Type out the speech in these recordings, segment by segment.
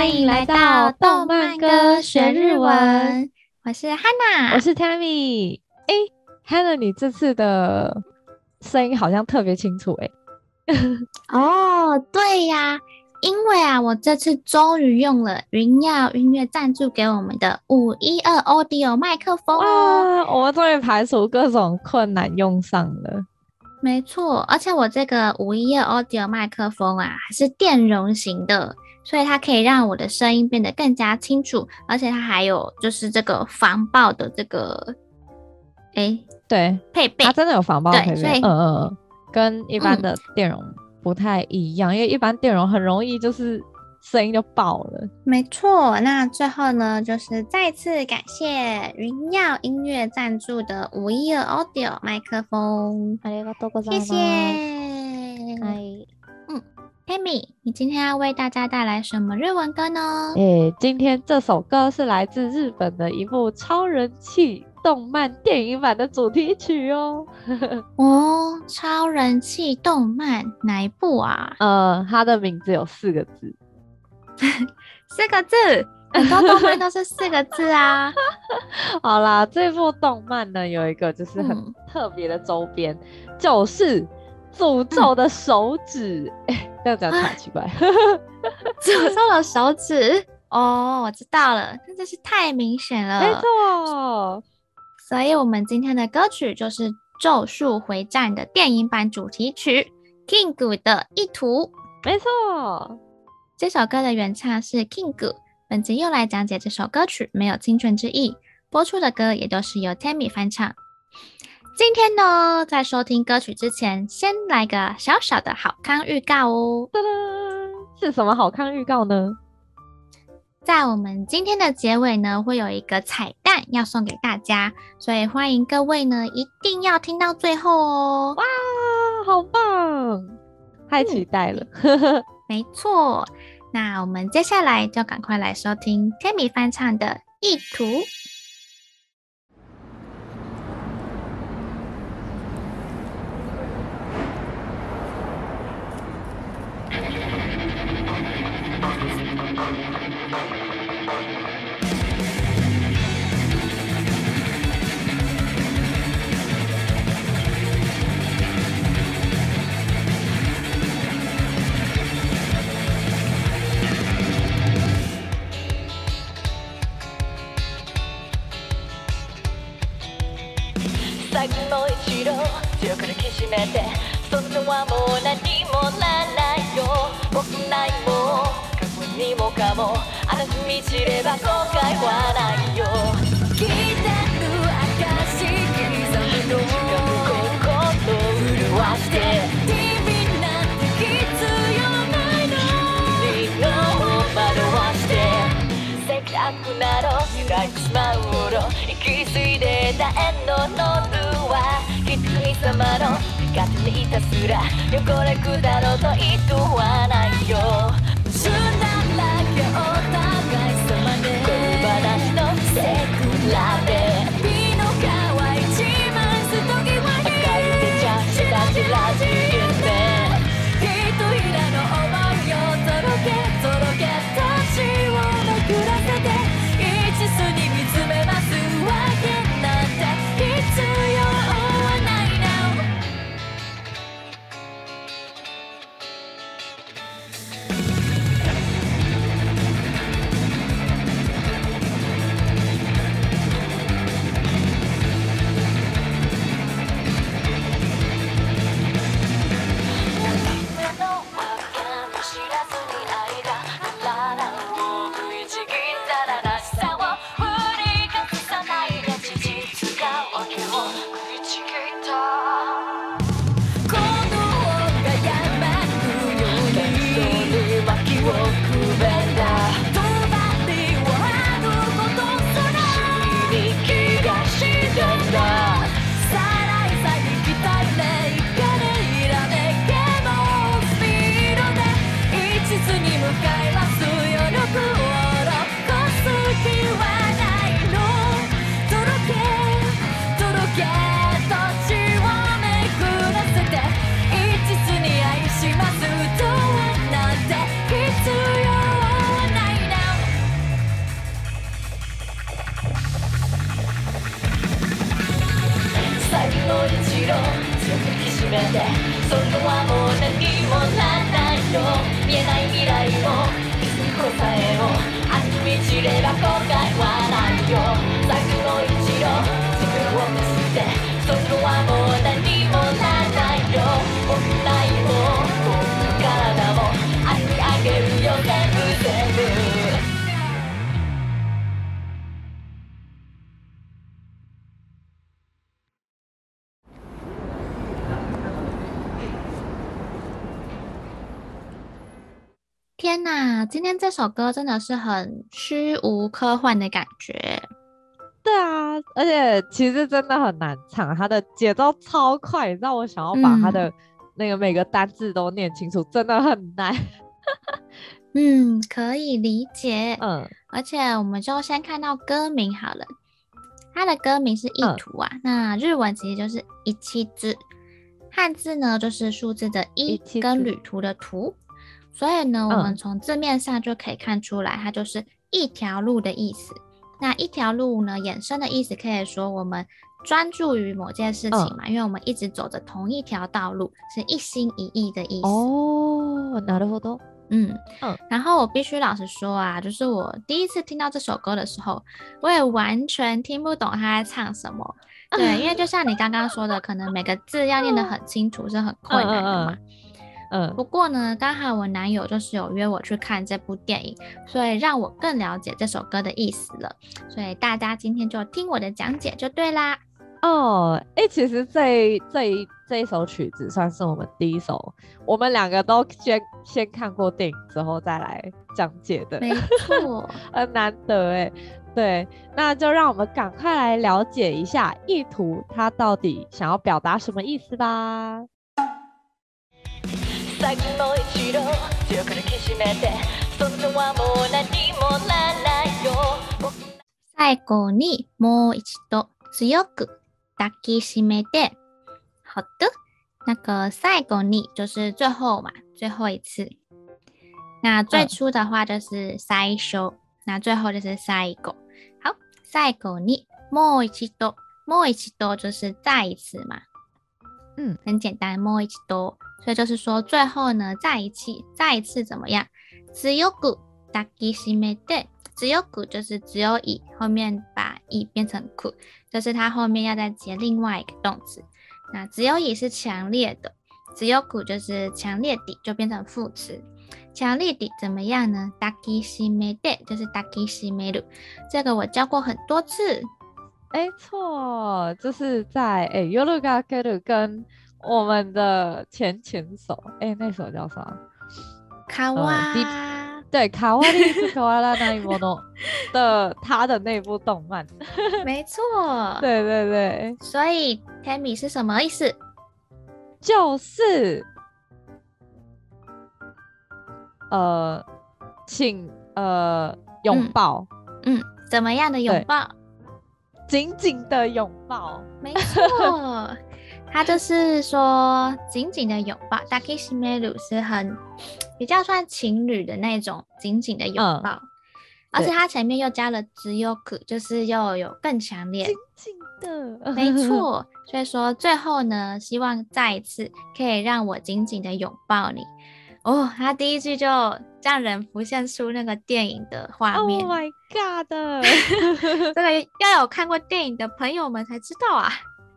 欢迎来到动漫歌学日文。我是 Hanna，我是 Tammy。哎，Hana，你这次的声音好像特别清楚哎。哦，对呀，因为啊，我这次终于用了云耀音乐赞助给我们的五一二 Audio 麦克风哦。我们终于排除各种困难用上了。没错，而且我这个五一二 Audio 麦克风啊，还是电容型的，所以它可以让我的声音变得更加清楚，而且它还有就是这个防爆的这个，哎，对，配备，它真的有防爆配备，对，所以嗯嗯嗯，跟一般的电容不太一样，嗯、因为一般电容很容易就是。声音就爆了，没错。那最后呢，就是再次感谢云耀音乐赞助的五一二 Audio 麦克风，谢谢。哎，嗯，Tammy，你今天要为大家带来什么日文歌呢？诶、欸，今天这首歌是来自日本的一部超人气动漫电影版的主题曲哦。哦，超人气动漫哪一部啊？呃，它的名字有四个字。四个字，很多动漫都是四个字啊。好啦，这部动漫呢，有一个就是很特别的周边，嗯、就是诅咒的手指。哎、嗯，这样讲太奇怪。诅咒的手指？哦，我知道了，那真是太明显了。没错，所以我们今天的歌曲就是《咒术回战》的电影版主题曲《King》的意图。没错。这首歌的原唱是 King，本集又来讲解这首歌曲没有侵权之意，播出的歌也都是由 Tammy 翻唱。今天呢，在收听歌曲之前，先来个小小的好康预告哦。噔噔，是什么好康预告呢？在我们今天的结尾呢，会有一个彩蛋要送给大家，所以欢迎各位呢一定要听到最后哦。哇，好棒，太期待了。嗯 没错，那我们接下来就赶快来收听 Tammy 翻唱的《意图》。さっきも一度強く抱きしめてそんなはもう何もならないよ僕ないも過去にもかもあなたに散れば後悔はないよ。来てる証刻む震わしてくなろ揺らぎまうろ。息吸いで楕円のノートはきつい様の勝手にいたすら汚れくだろうと言わないよ。純ならけお互い様で。恋話のセクラで这首歌真的是很虚无科幻的感觉。对啊，而且其实真的很难唱，它的节奏超快，你知道我想要把它的那个每个单字都念清楚，嗯、真的很难。嗯，可以理解。嗯，而且我们就先看到歌名好了，它的歌名是“意图”啊、嗯，那日文其实就是“一七字”，汉字呢就是数字的“一”跟旅途的“途”。所以呢，我们从字面上就可以看出来，它就是一条路的意思。那一条路呢，衍生的意思可以说我们专注于某件事情嘛，因为我们一直走着同一条道路，是一心一意的意思。哦，なるほど。嗯嗯。然后我必须老实说啊，就是我第一次听到这首歌的时候，我也完全听不懂他在唱什么。对，因为就像你刚刚说的，可能每个字要念得很清楚是很困难的嘛。嗯， 不过呢，刚好我男友就是有约我去看这部电影，所以让我更了解这首歌的意思了。所以大家今天就听我的讲解就对啦。哦，哎、欸，其实这这一这一首曲子算是我们第一首，我们两个都先先看过电影之后再来讲解的。没错，很难得哎。对，那就让我们赶快来了解一下意图，它到底想要表达什么意思吧。最后の一度强く抱きしめてそれはもう何もならないよ。最后にもう一度强く抱きしめて好的那个最后に就是最后嘛最后一次。那最初的话就是最初、嗯、那最后就是最后好最后にもう一度もう一度就是再一次嘛。嗯。很简单もう一度所以就是说，最后呢，再一次，再一次怎么样？强く抱きしめて，强く就是只有以后面把以变成く，就是它后面要再接另外一个动词。那强い是强烈的，强く就是强烈的，就变成副词。强烈的怎么样呢？抱きしめて就是抱きしめる，这个我教过很多次。哎，错，就是在哎，夜が明ける跟。 我们的前前手，哎、欸，那首叫啥？卡哇，对，卡哇里是卡哇拉那一波的的他的那部动漫，没错，对对对，所以 Tammy 是什么意思？就是，呃，请呃拥抱嗯，嗯，怎么样的拥抱？紧紧的拥抱，没错。他就是说，紧紧的拥抱，抱きしめる是很比较算情侣的那种紧紧的拥抱，嗯，而且他前面又加了强く，就是又有更强烈，紧紧的，没错。所以说最后呢，希望再一次可以让我紧紧的拥抱你。哦，他第一句就让人浮现出那个电影的画面。Oh my god！这个要有看过电影的朋友们才知道啊。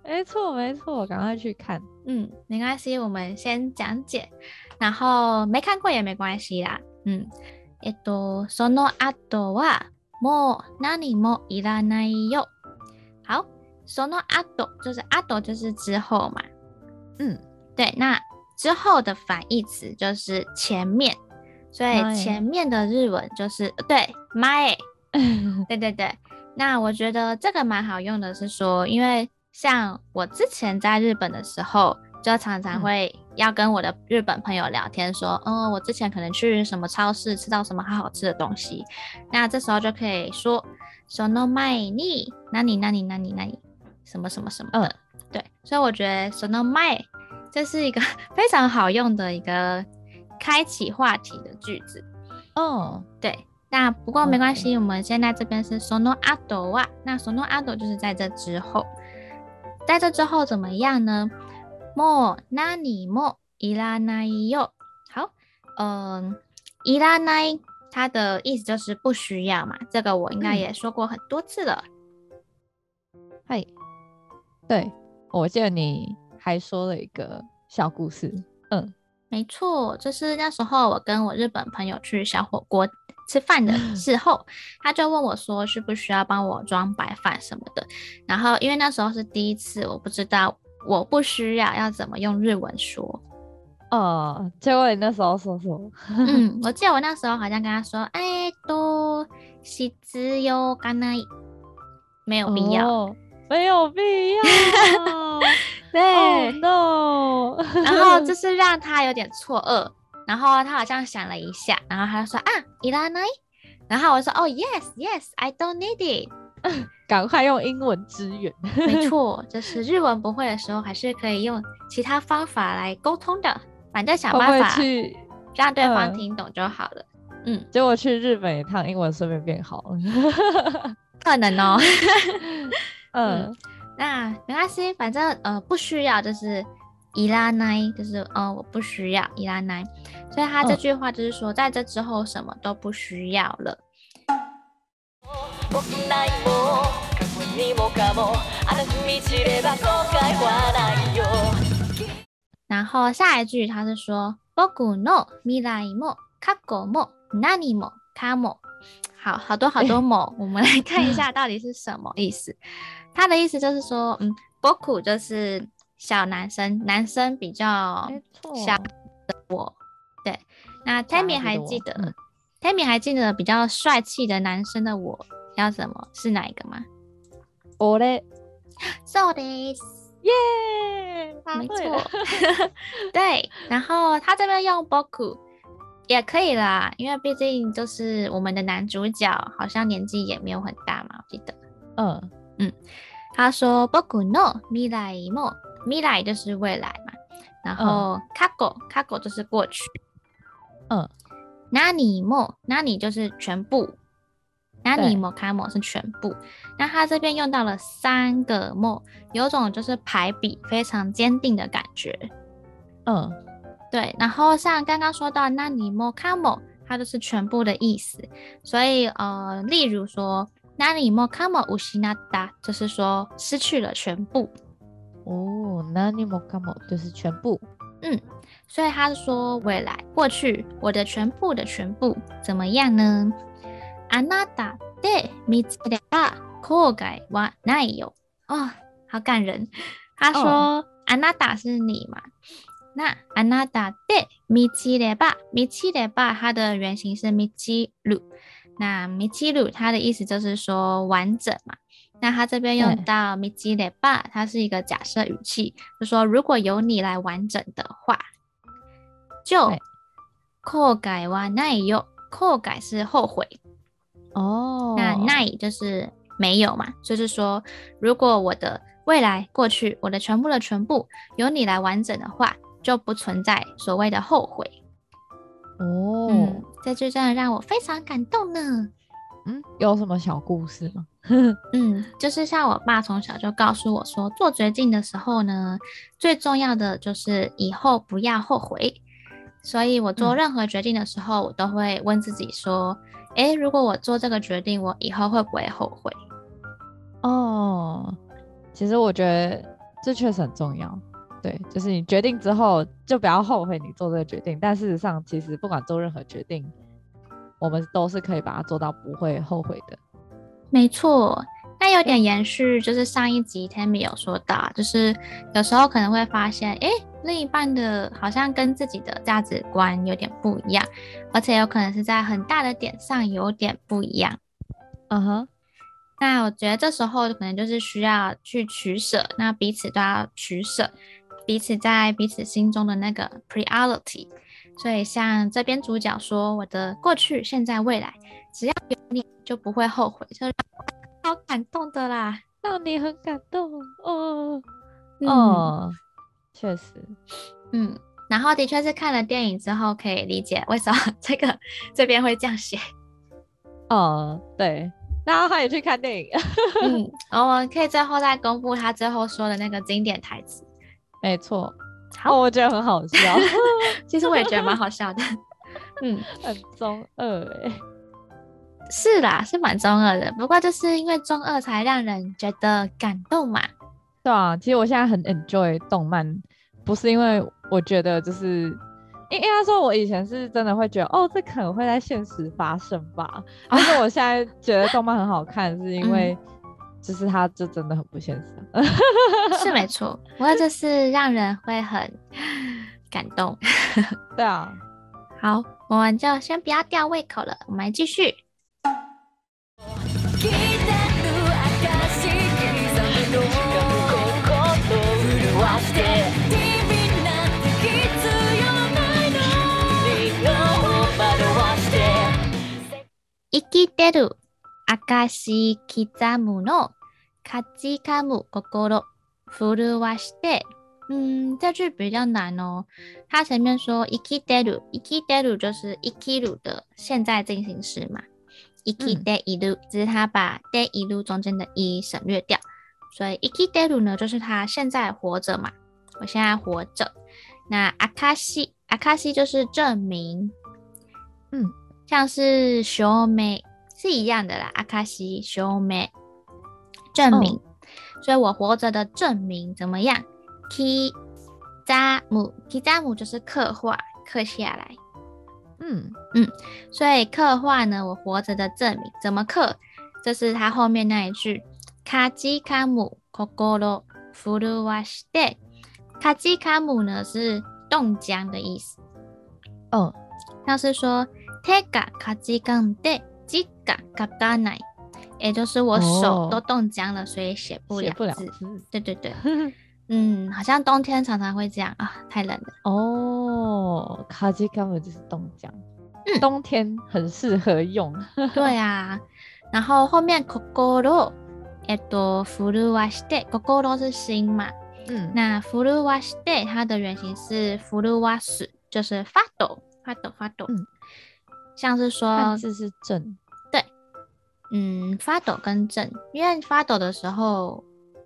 没错，没错，赶快去看。嗯，没关系，我们先讲解，然后没看过也没关系啦。嗯，えっと、その后はもう何もいらないよ。好，その后就是后就是之后嘛。嗯，对，那之后的反义词就是前面，所以前面的日文就是对前。对对对，那我觉得这个蛮好用的，是说因为。 像我之前在日本的时候，就常常会要跟我的日本朋友聊天，说，哦，我之前可能去什么超市吃到什么好好吃的东西，那这时候就可以说，sono mai 你，那你那你那你那你，什么什么什么，嗯，对，所以我觉得 sono mai 这是一个 非常好用的一个开启话题的句子，哦，对，那不过没关系，我们现在这边是 sono ado 啊，那 sono ado 就是在这之后。在这之后怎么样呢？ もう何もいらないよ。好，嗯，いらない，它的意思就是不需要嘛。这个我应该也说过很多次了。嗨、嗯，对，我记得你还说了一个小故事。嗯，没错，就是那时候我跟我日本朋友去小火锅 吃饭的时候，他就问我说需不需要帮我装白饭什么的。然后因为那时候是第一次，我不知道。我不需要，要怎么用日文说？哦，结果你那时候说什么？嗯，我记得我那时候好像跟他说，哎，都是只有干那，没有必要，哦、没有必要。对、oh, no，然后就 是让他有点错愕，然后他好像想了一下，然后他就说啊，いらない，然后我说哦、oh,，yes，yes，I don't need it。赶快用英文支援。没错，就是日文不会的时候，还是可以用其他方法来沟通的。反正想办法去让对方听懂就好了。嗯，嗯，结果去日本一趟，英文顺便变好了。可能哦。嗯，嗯，那没关系，反正呃不需要，就是 いらない，就是呃我不需要いらない。所以他这句话就是说，嗯、在这之后什么都不需要了。然后下一句他是说，仆の未来も过去も何もかも。好好多好多も，我们来看一下到底是什么意思。他的意思就是说，嗯，仆就是 小男生，男生比较小的我。对，那 Tammy 还记得、嗯、Tammy 还记得比较帅气的男生的我要什么？是哪一个吗？我嘞，そうです，耶，没错，对。然后他这边用仆也可以啦，因为毕竟就是我们的男主角好像年纪也没有很大嘛，我记得。嗯嗯，他说仆の未来も， 未来就是未来嘛，然后过去，过去就是过去。嗯，何も，何就是全部。那你もかも是全部，那他这边用到了三个も，有种就是排比非常坚定的感觉。嗯，对。然后像刚刚说到那你もかも，它就是全部的意思。所以呃，例如说那你もかも失った，就是说失去了全部。 哦，那你もかも就是全部。嗯，所以他是说未来过去我的全部的全部怎么样呢？あなたで见つければ后悔はないよ。哦，好感人。他说あなた是你嘛？那あなたで见つければ，见つければ它的原型是见つける。那见つける它的意思就是说完整嘛。 那他这边用到见つければ，它是一个假设语气，就说如果由你来完整的话，就后悔はないよ。后悔是后悔。哦，那ない就是没有嘛，就是说，如果我的未来、过去、我的全部的全部由你来完整的话，就不存在所谓的后悔。哦，嗯，这句真的让我非常感动呢。嗯，有什么小故事吗？ 嗯，就是像我爸从小就告诉我说，做决定的时候呢，最重要的就是以后不要后悔。所以我做任何决定的时候，嗯、我都会问自己说。诶，如果我做这个决定，我以后会不会后悔？哦，其实我觉得这确实很重要。对，就是你决定之后，就不要后悔你做这个决定。但事实上，其实不管做任何决定，我们都是可以把它做到不会后悔的。没错。那有点延续，就是上一集 Tammy 有说到，就是有时候可能会发现，诶，另一半的好像跟自己的价值观有点不一样，而且有可能是在很大的点上有点不一样。嗯哼，那我觉得这时候可能就是需要去取舍，那彼此都要取舍，彼此在彼此心中的那个 priority。所以像这边主角说，我的过去、现在、未来，只要有你就不会后悔，就让。好感动的啦，让你很感动哦。哦，确实，嗯，然后的确是看了电影之后可以理解为什么 这个这边会这样写。哦，对，然后他也去看电影。嗯，我们可以最后再公布他最后说的那个经典台词。没错，好，我觉得很好笑。其实我也觉得蛮好笑的。嗯，很中二哎。是啦，是蛮中二的。不过就是因为中二才让人觉得感动嘛。对啊，其实我现在很 enjoy 动漫，不是因为我觉得就是，应该说我以前是真的会觉得，哦，这可能会在现实发生吧。但是我现在觉得动漫很好看，是因为就是它就真的很不现实。嗯、是没错，不过就是让人会很感动。对啊，好，我们就先不要吊胃口了，我们来继续。震わして TV なんて必要ないのみんなを惑わして生きてる証刻むのかじかむ心震わして嗯，这句比较难哦。它前面说 “ikideru”，“ikideru” 就是 “ikiru” 的现在进行时嘛。“ikideru” 只是它把 “deru” 中间的 “i” 省略掉。所以生きてる呢就是他现在活着嘛。我现在活着。那证，证就是证明。嗯。像是证明是一样的啦，阿卡西证明证明，所以我活着的证明怎么样？刻む刻む就是刻画，刻下来。嗯嗯，所以刻画呢，我活着的证明怎么刻？这是它后面那一句， かじかむ心震わして。かじかむ呢是冻僵的意思。哦，像是说。手がかじかんで字が书かない，也就是我手都冻僵了，哦、所以写不了字。不了字。对对对，嗯，好像冬天常常会这样啊，太冷了。哦，かじかむ就是冻僵，嗯，冬天很适合用。对啊，然后后面心 えっと震わして，心是心嘛，嗯，那震わして它的原型是震わす，就是发抖，发抖，发抖，嗯。像是说，这是震，对，嗯，发抖跟震，因为发抖的时候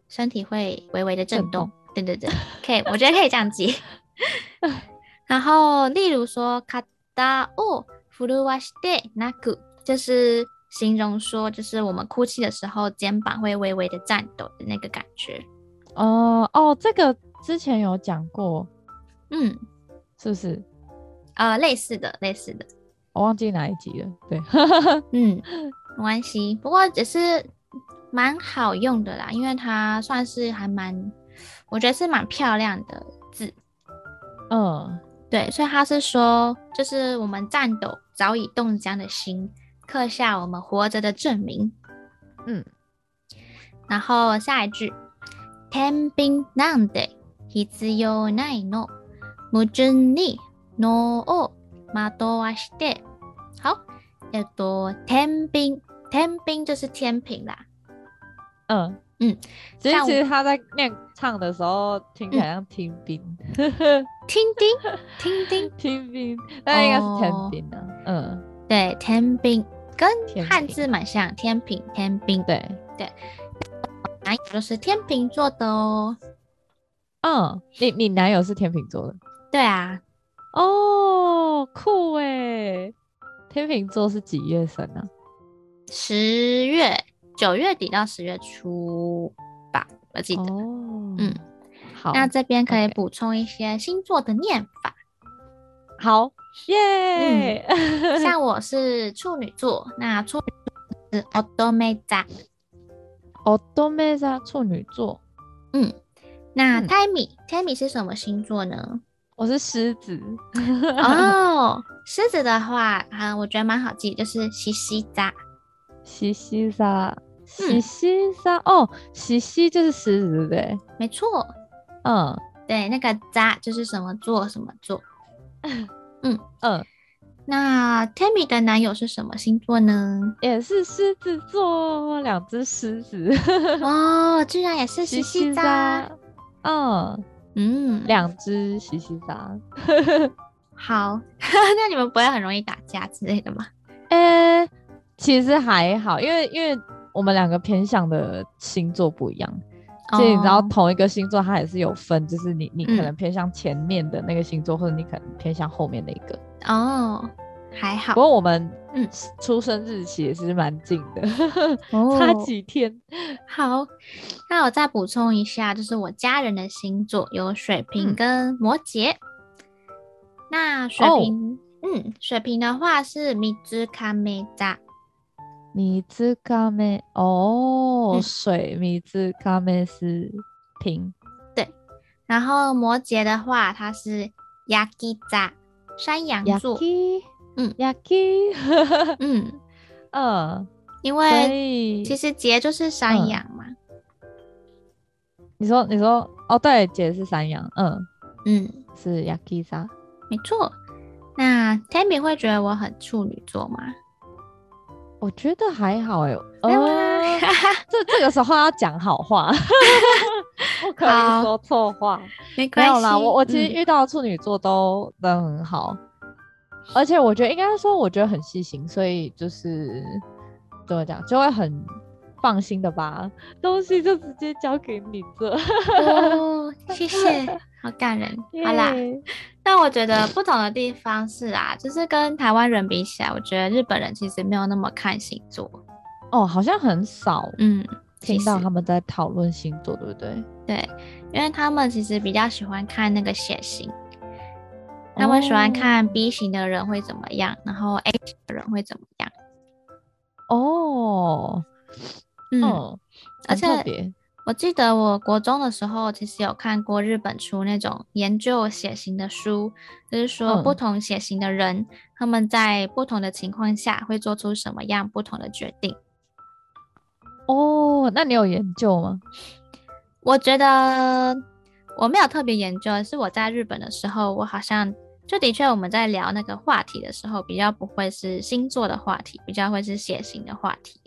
身体会微微的震动，震动对对对，可以，我觉得可以这样记。然后，例如说，肩を震わして泣く，就是 形容说，就是我们哭泣的时候，肩膀会微微的颤抖的那个感觉。哦哦，这个之前有讲过，嗯，是不是？呃，类似的，类似的。我忘记哪一集了，对，嗯，没关系，不过也是蛮好用的啦，因为它算是还蛮，我觉得是蛮漂亮的字，嗯，对，所以他是说，就是我们颤抖早已冻僵的心，刻下我们活着的证明，嗯，然后下一句，天秤なんて必要ないの、矛盾に脳を惑わして。好，叫做天秤，天秤就是天平啦。嗯嗯，其实其实他在念唱的时候听起来像听兵，听丁，听丁，听兵，那应该是天平啊。嗯，对，天秤 跟汉字蛮像，天平，天秤。对对，男友就是天秤座的哦。嗯，你你男友是天秤座的？对啊。哦，酷诶。天秤座是几月生呢？十月，九月底到十月初吧，我记得。哦，嗯，好。那这边可以补充一些星座的念法。好，耶、嗯！像我是处女座，那处女座是乙女座。乙女座，处女座。嗯，那 Tammy，Tammy、嗯、是什么星座呢？我是狮子哦，狮子的话啊，我觉得蛮好记，就是西西扎，西西扎，西西扎哦，西西就是狮子，对不对？没错，嗯，对，那个扎就是什么座什么座，嗯嗯，那 Tammy 的男友是什么星座呢？也是狮子座，两只狮子哦，居然也是 西西扎，嗯。嗯，两只西西扎，好，那你们不会很容易打架之类的吗？呃、欸，其实还好，因为因为我们两个偏向的星座不一样，所以你知道同一个星座它也是有分，就是你你可能偏向前面的那个星座，嗯、或者你可能偏向后面那个。哦，还好。不过我们嗯出生日期也是蛮近的，嗯、差几天。好，那我再补充一下，就是我家人的星座有水瓶跟摩羯。嗯、那水瓶，哦、嗯，水瓶的话是米兹卡梅扎。米兹卡梅哦，嗯、水米兹卡梅是瓶，对。然后摩羯的话，它是 yakiza，山羊座，嗯，亚基，嗯。嗯，因为其实杰就是山羊嘛。嗯、你说你说哦，对，杰是山羊，嗯。嗯，是 yakiza，，没错。那 Tammy 会觉得我很处女座吗？我觉得还好哎、欸，呃，这这个时候要讲好话，不可以说错话，没关系。没有啦，我我其实遇到处女座都都很好，嗯、而且我觉得应该说，我觉得很细心，所以就是怎么讲，就会很放心的把东西就直接交给你做。哦，谢谢。好感人.好啦。但我觉得不同的地方是啊，就是跟台湾人比起来，我觉得日本人其实没有那么看星座。哦，好像很少，嗯，听到他们在讨论星座，对不对？对，因为他们其实比较喜欢看那个血型，他们喜欢看 B 型的人会怎么样，然后 A 型的人会怎么样。哦，嗯，而且。我记得我国中的时候，其实有看过日本出那种研究血型的书，就是说不同血型的人，嗯、他们在不同的情况下会做出什么样不同的决定。哦，那你有研究吗？我觉得我没有特别研究，是我在日本的时候，我好像就的确我们在聊那个话题的时候，比较不会是星座的话题，比较会是血型的话题。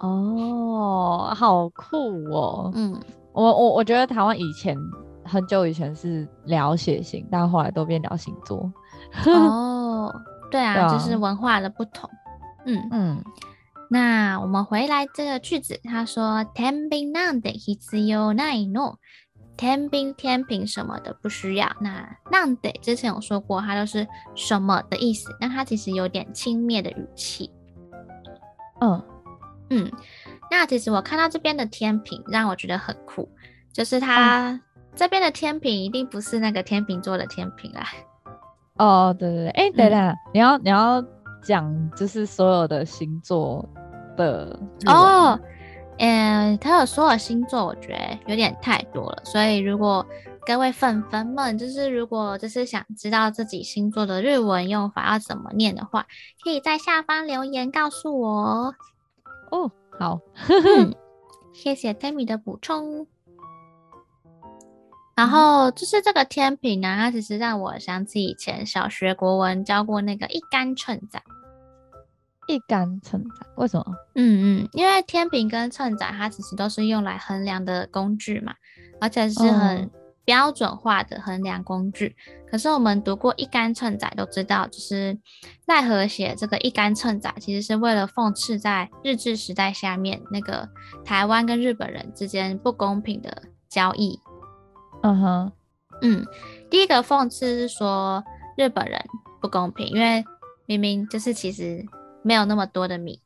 哦，好酷哦！嗯，我我我觉得台湾以前很久以前是聊血型，但后来都变聊星座。哦，对啊，对啊，就是文化的不同。嗯嗯，那我们回来这个句子，他说天秤なんて必要ないの，天秤天秤什么的不需要。那なんて之前有说过，它都是什么的意思？那它其实有点轻蔑的语气。嗯。 嗯，那其实我看到这边的天平让我觉得很酷，就是它这边的天平一定不是那个天秤座的天平啦。哦，对对对，哎、欸，等等，嗯、你要你要讲就是所有的星座的哦，嗯，它有所有星座，我觉得有点太多了，所以如果各位粉粉们，就是如果就是想知道自己星座的日文用法要怎么念的话，可以在下方留言告诉我。哦，好，嗯、谢谢 Tammy 的补充。然后就是这个天平呢，它其实让我想起以前小学国文教过那个一杆秤仔。一杆秤仔为什么？嗯嗯，因为天平跟秤仔它其实都是用来衡量的工具嘛，而且是很。哦标准化的衡量工具，可是我们读过一杆秤仔都知道，就是奈和写这个一杆秤仔，其实是为了讽刺在日治时代下面那个台湾跟日本人之间不公平的交易。嗯哼，嗯，第一个讽刺是说日本人不公平，因为明明就是其实没有那么多的米。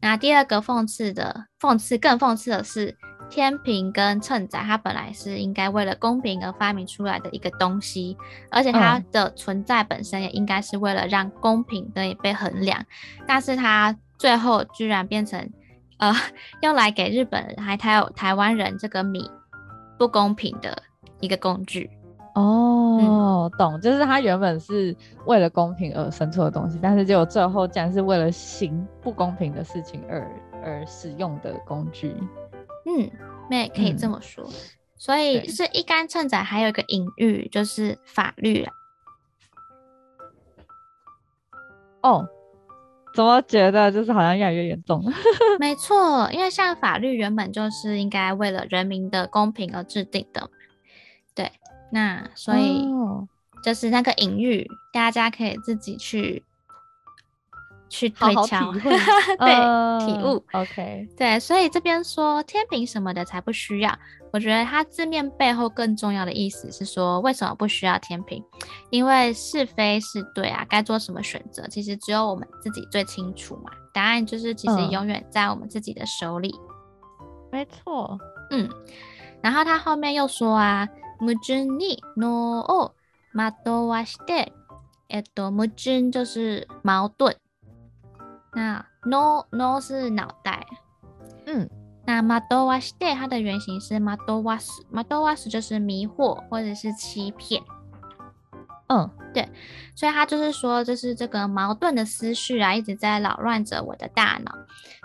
那第二个讽刺的讽刺，更讽刺的是。天平跟秤仔，它本来是应该为了公平而发明出来的一个东西，而且它的存在本身也应该是为了让公平得以被衡量，但是它最后居然变成，呃，用来给日本人还还有台湾人这个米不公平的一个工具。哦，嗯、懂，就是它原本是为了公平而生出的东西，但是结果最后竟然是为了行不公平的事情而而使用的工具。嗯，那也可以这么说，嗯、所以是一竿秤仔，还有一个隐喻就是法律啊。哦，怎么觉得就是好像越来越严重？没错，因为像法律原本就是应该为了人民的公平而制定的，对，那所以就是那个隐喻，大家可以自己去去推敲，好好体对，呃、体悟，OK，对，所以这边说天平什么的才不需要，我觉得它字面背后更重要的意思是说，为什么不需要天平？因为是非是对啊，该做什么选择，其实只有我们自己最清楚嘛。答案就是其实永远在我们自己的手里。嗯、没错，嗯，然后他后面又说啊，矛盾に脳を惑わして，えっと，矛盾就是矛盾。 那 no no 是脑袋，嗯，那惑わして它的原型是惑わす，惑わす就是迷惑或者是欺骗，嗯，对，所以他就是说，就是这个矛盾的思绪啊，一直在扰乱着我的大脑，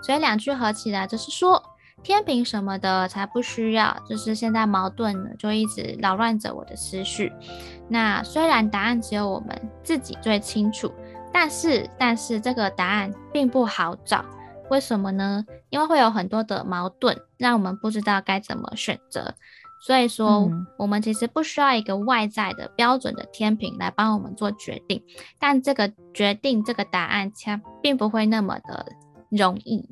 所以两句合起来就是说，天平什么的才不需要，就是现在矛盾呢，就一直扰乱着我的思绪。那虽然答案只有我们自己最清楚。 但是，但是这个答案并不好找，为什么呢？因为会有很多的矛盾，让我们不知道该怎么选择。所以说，嗯、我们其实不需要一个外在的标准的天平来帮我们做决定。但这个决定，这个答案，它并不会那么的容易。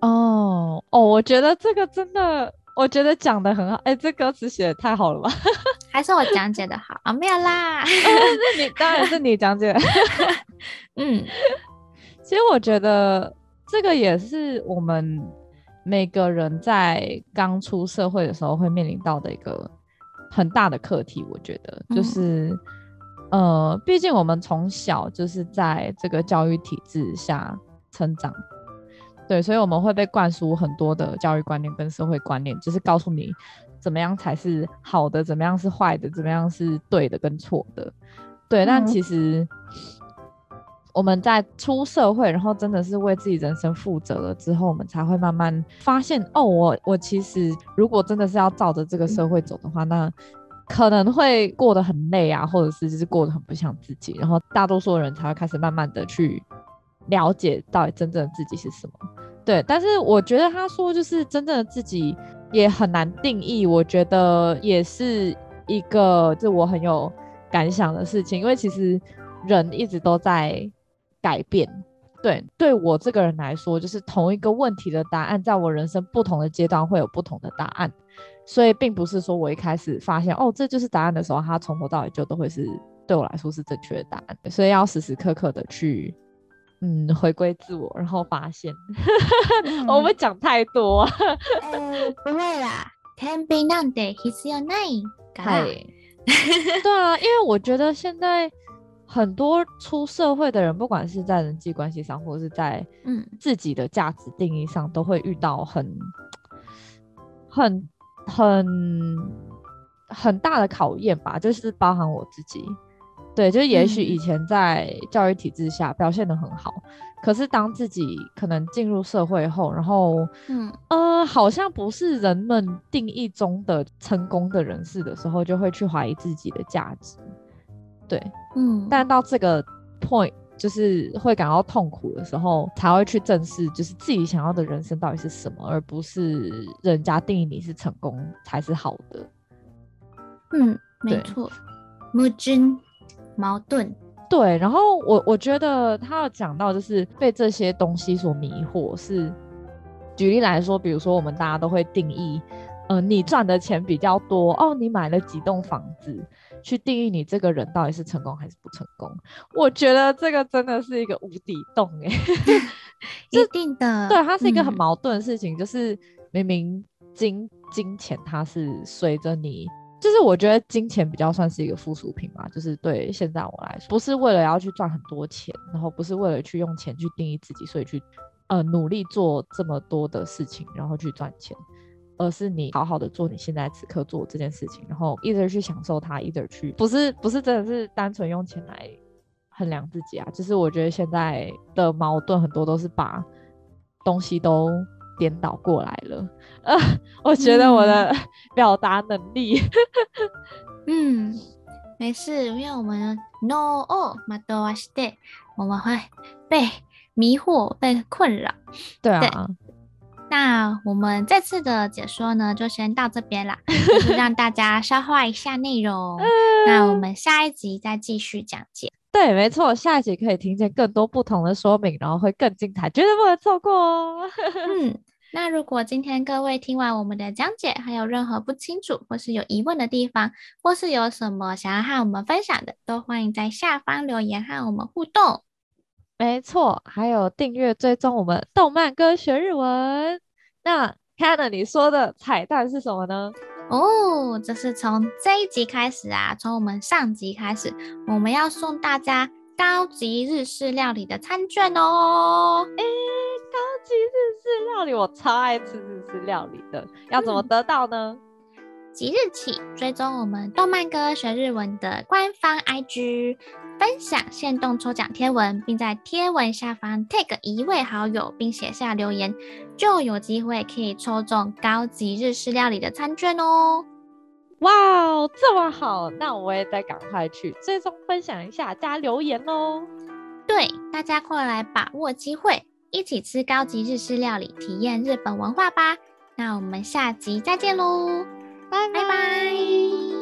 哦哦，我觉得这个真的。我觉得讲的很好，哎、欸，这歌词写的太好了吧？还是我讲解的好啊？没有啦，那你当然是你讲解。嗯，其实我觉得这个也是我们每个人在刚出社会的时候会面临到的一个很大的课题。我觉得就是，嗯、呃，毕竟我们从小就是在这个教育体制下成长。对，所以我们会被灌输很多的教育观念跟社会观念，就是告诉你怎么样才是好的，怎么样是坏的，怎么样是对的跟错的。对，嗯、但其实我们在出社会，然后真的是为自己人生负责了之后，我们才会慢慢发现，哦，我我其实如果真的是要照着这个社会走的话，那可能会过得很累啊，或者是就是过得很不像自己，然后大多数的人才会开始慢慢的去。了解到底真正的自己是什么？对，但是我觉得他说就是真正的自己也很难定义，我觉得也是一个就我很有感想的事情，因为其实人一直都在改变。对，对我这个人来说，就是同一个问题的答案，在我人生不同的阶段会有不同的答案，所以并不是说我一开始发现哦，这就是答案的时候，他从头到尾就都会是对我来说是正确的答案，所以要时时刻刻的去。嗯，回归自我，然后发现，嗯、我们讲太多、呃。不会啦，天秤なんて必要ないから。对啊，因为我觉得现在很多出社会的人，不管是在人际关系上，或者是在嗯自己的价值定义上，都会遇到很很很很大的考验吧，就是包含我自己。 对，就是也许以前在教育体制下表现的很好，嗯、可是当自己可能进入社会后，然后，嗯呃，好像不是人们定义中的成功的人士的时候，就会去怀疑自己的价值。对，嗯，但到这个 point，就是会感到痛苦的时候，才会去正视，就是自己想要的人生到底是什么，而不是人家定义你是成功才是好的。嗯，没错，木君。矛盾，对，然后我我觉得他要讲到，就是被这些东西所迷惑。是举例来说，比如说我们大家都会定义，呃，你赚的钱比较多哦，你买了几栋房子，去定义你这个人到底是成功还是不成功。我觉得这个真的是一个无底洞哎，一定的，对，它是一个很矛盾的事情，嗯、就是明明金金钱它是随着你。就是我觉得金钱比较算是一个附属品嘛，就是对现在我来说，不是为了要去赚很多钱，然后不是为了去用钱去定义自己，所以去呃努力做这么多的事情，然后去赚钱，而是你好好的做你现在此刻做这件事情，然后一直去享受它，一直去不是不是真的是单纯用钱来衡量自己啊，就是我觉得现在的矛盾很多都是把东西都。颠倒过来了，呃，我觉得我的表达能力，嗯，嗯，没事，因为我们 no 哦，まどわして，我们会被迷惑、被困扰。对啊，对，那我们这次的解说呢，就先到这边啦，就是让大家消化一下内容。那我们下一集再继续讲解。 对，没错，下一集可以听见更多不同的说明，然后会更精彩，绝对不能错过哦。嗯，那如果今天各位听完我们的讲解，还有任何不清楚或是有疑问的地方，或是有什么想要和我们分享的，都欢迎在下方留言和我们互动。没错，还有订阅追踪我们动漫歌学日文。那 Hannah 你说的彩蛋是什么呢？哦，这是从这一集开始啊，从我们上集开始，我们要送大家高级日式料理的餐券哦。诶，高级日式料理，我超爱吃日式料理的，要怎么得到呢？嗯即日起追踪我们动漫哥学日文的官方 IG，分享限动抽奖贴文，并在贴文下方 tag 一位好友，并写下留言，就有机会可以抽中高级日式料理的餐券哦！哇哦，这么好，那我也得赶快去追踪分享一下，加留言喽！对，大家快来把握机会，一起吃高级日式料理，体验日本文化吧！那我们下集再见喽！拜拜。